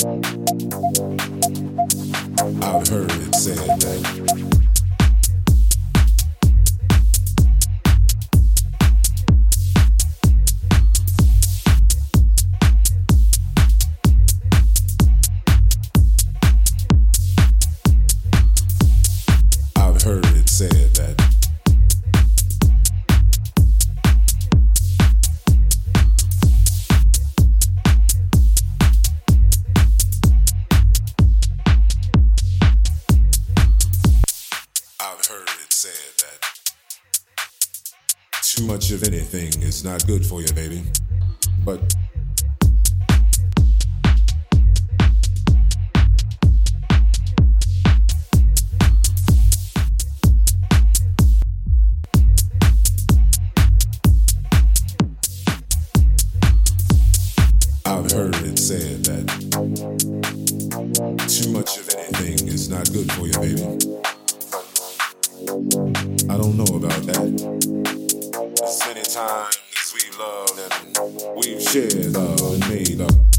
I've heard it said that is not good for you, baby. And we've shared love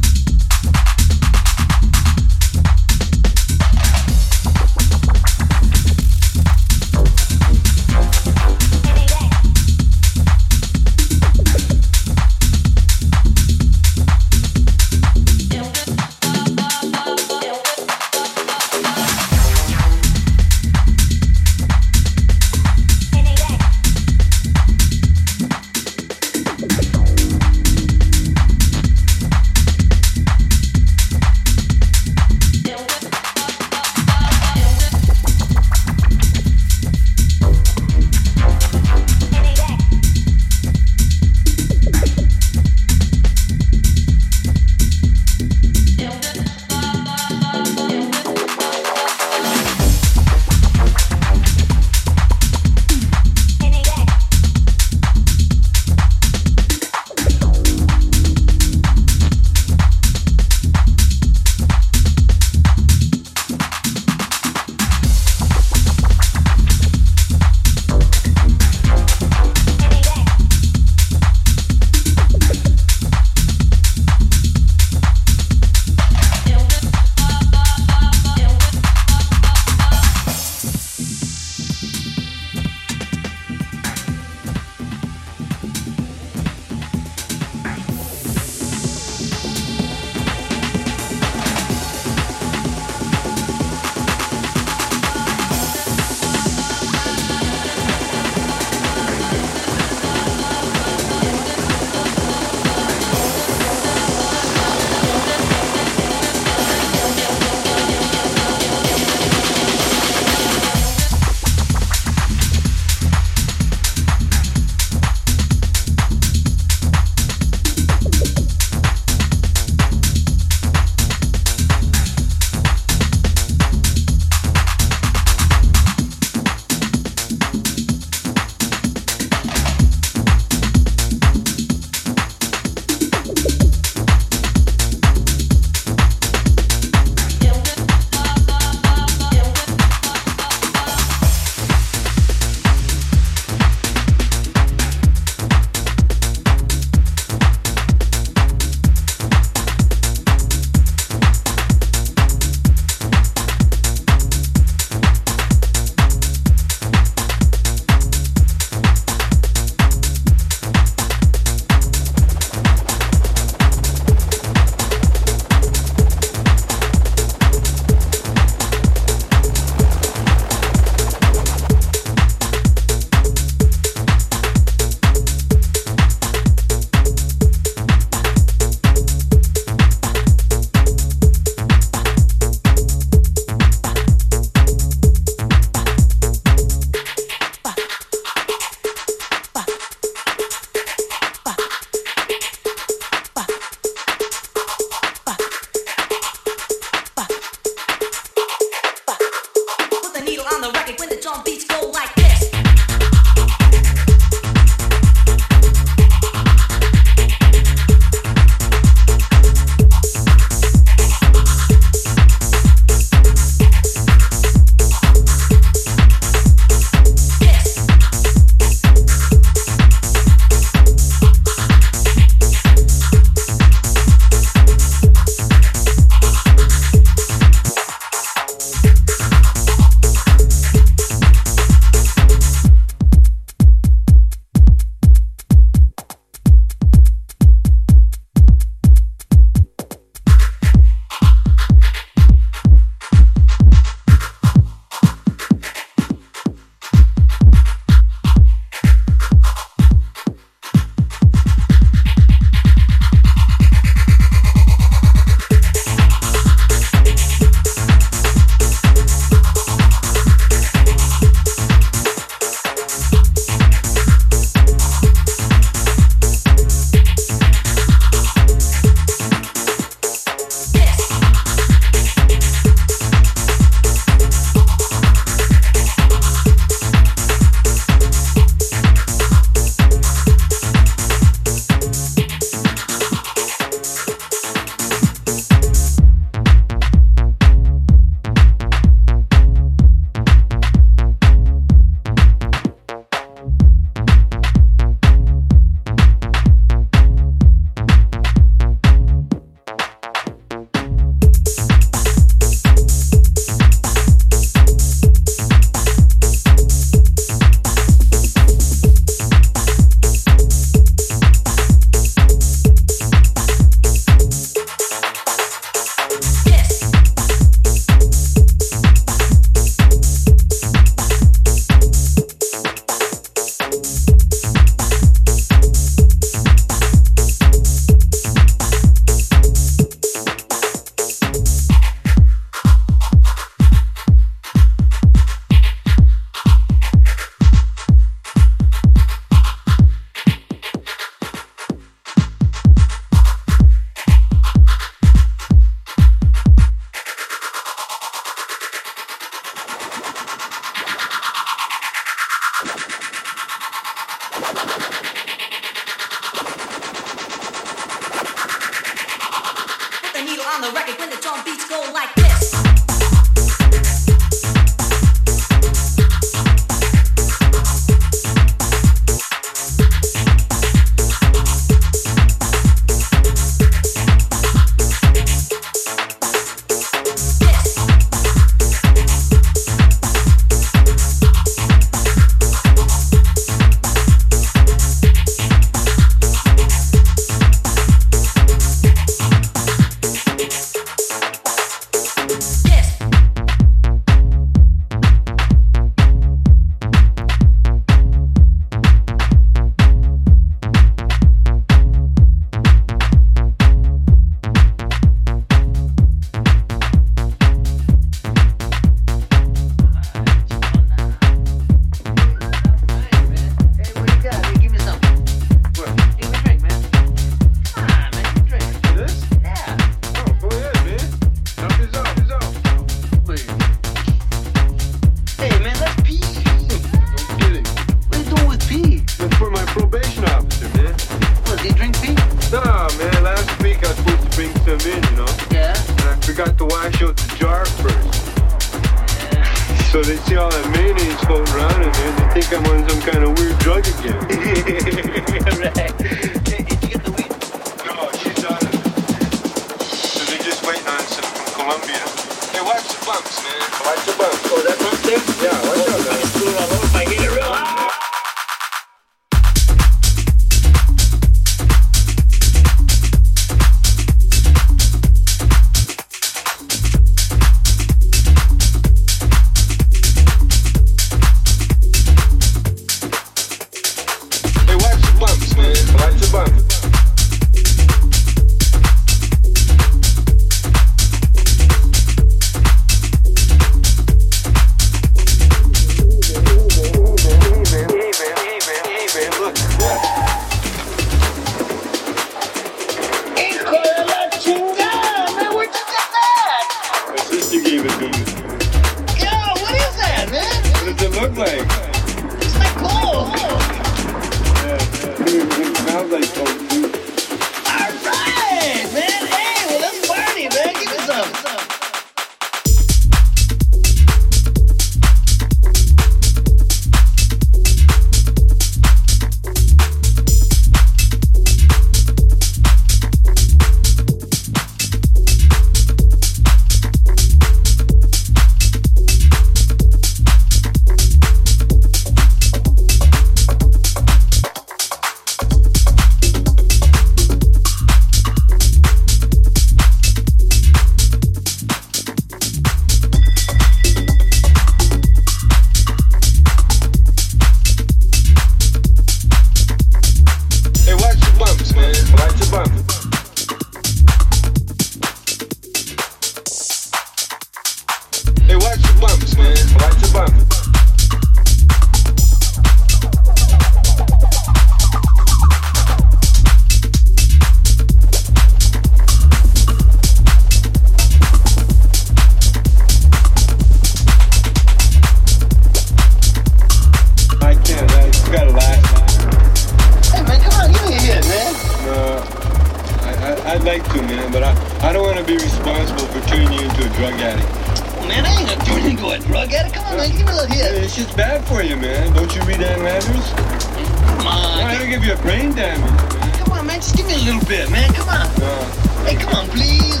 Come on, man. Just give me a little bit, man. Come on. Uh, hey, come on, please.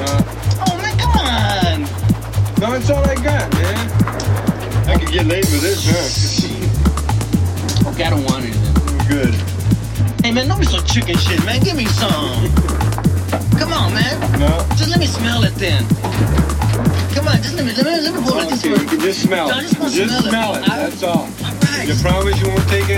Uh, oh, man, come on. No, it's all I got, man. I could get laid with this, huh? Oh, okay, I don't want anything. Good. Hey, man, don't be so chicken shit, man. Give me some. come on, man. No. Just let me smell it then. Come on, just let me let me let me hold okay, it this. Just smell it. No, just, just smell, smell it. it. That's all. All right. You promise you won't take it?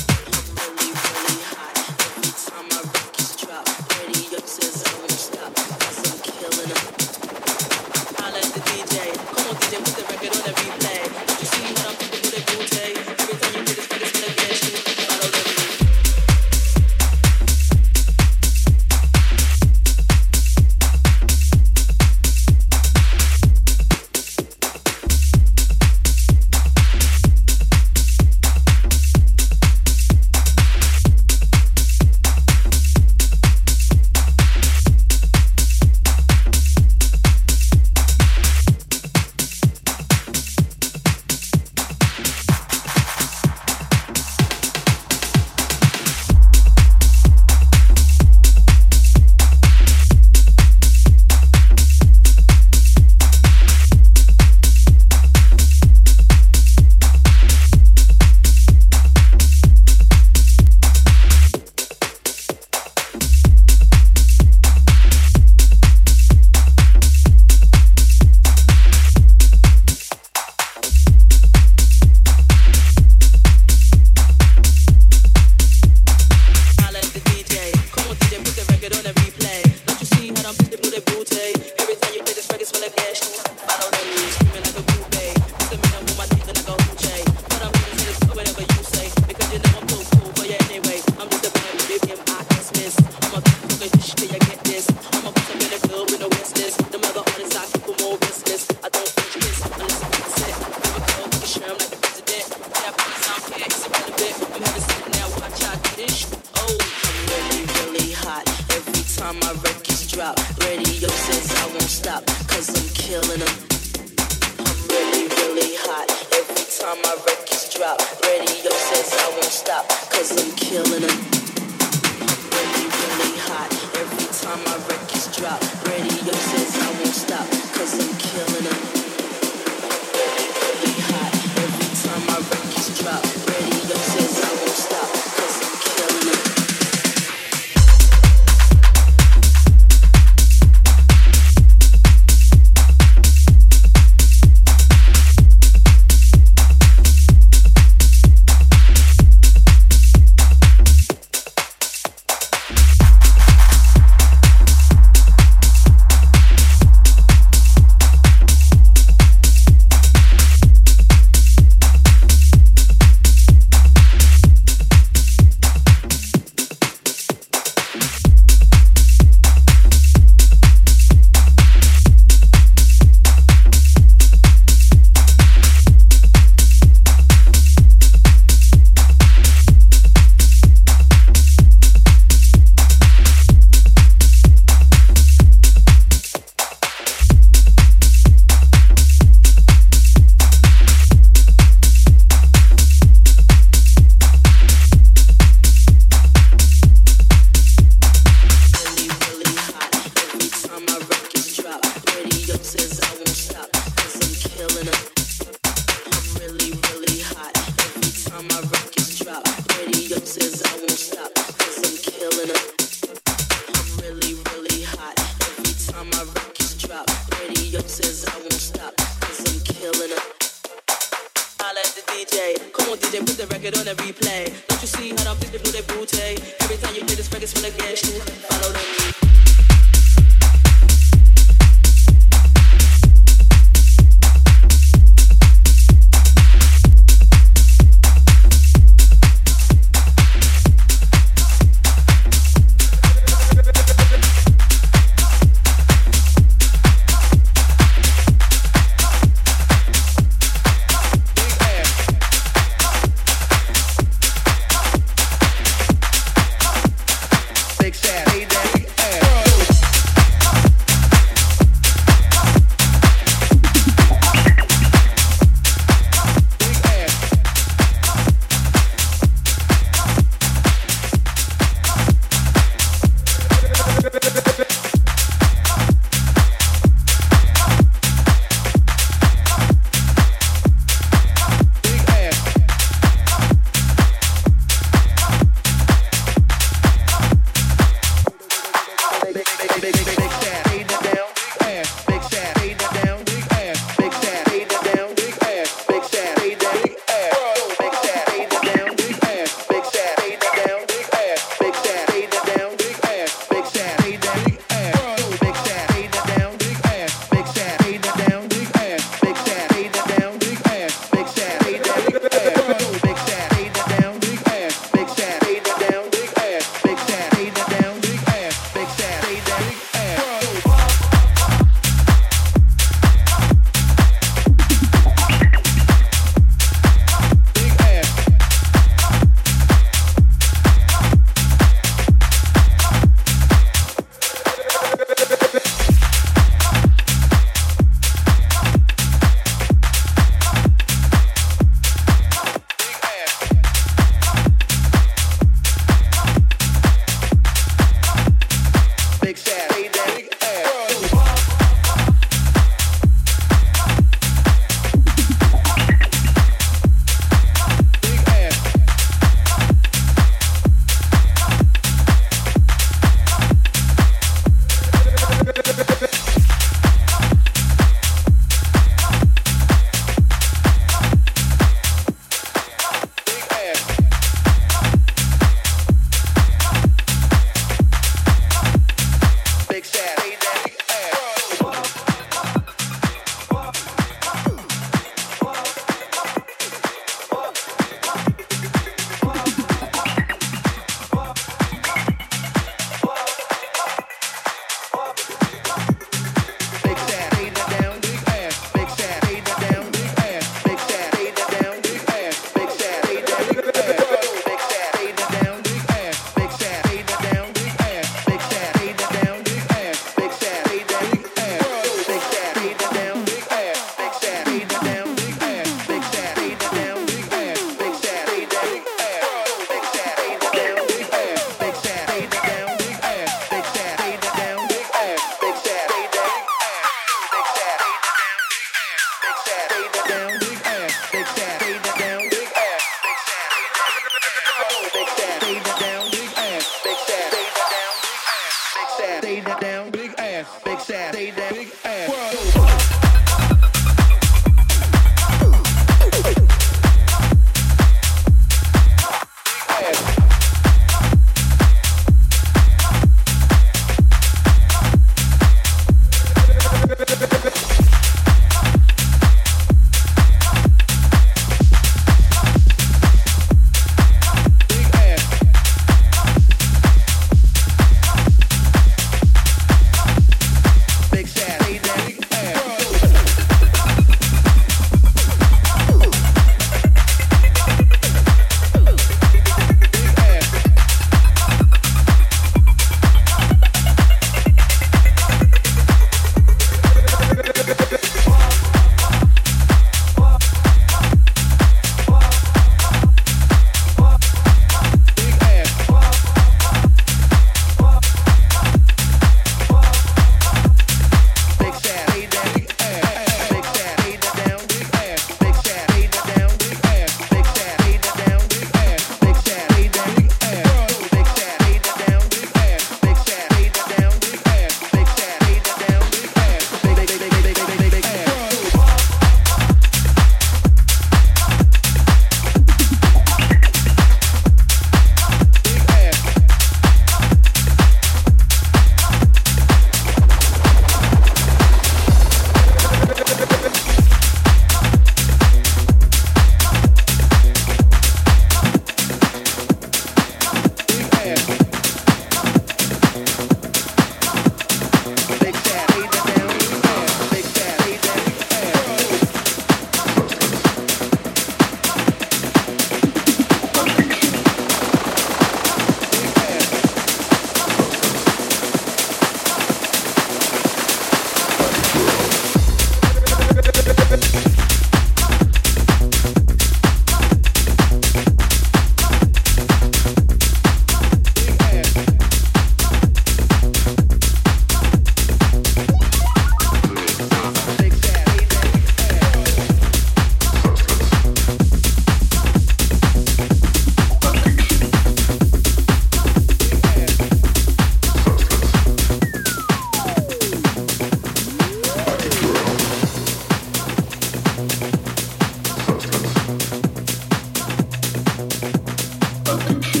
Open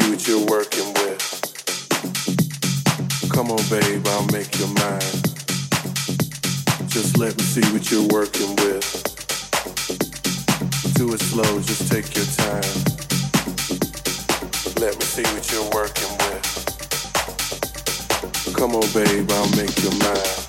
see what you're working with. Come on, babe, I'll make your mind. Just let me see what you're working with. Do it slow, just take your time. Let me see what you're working with. Come on, babe, I'll make your mind.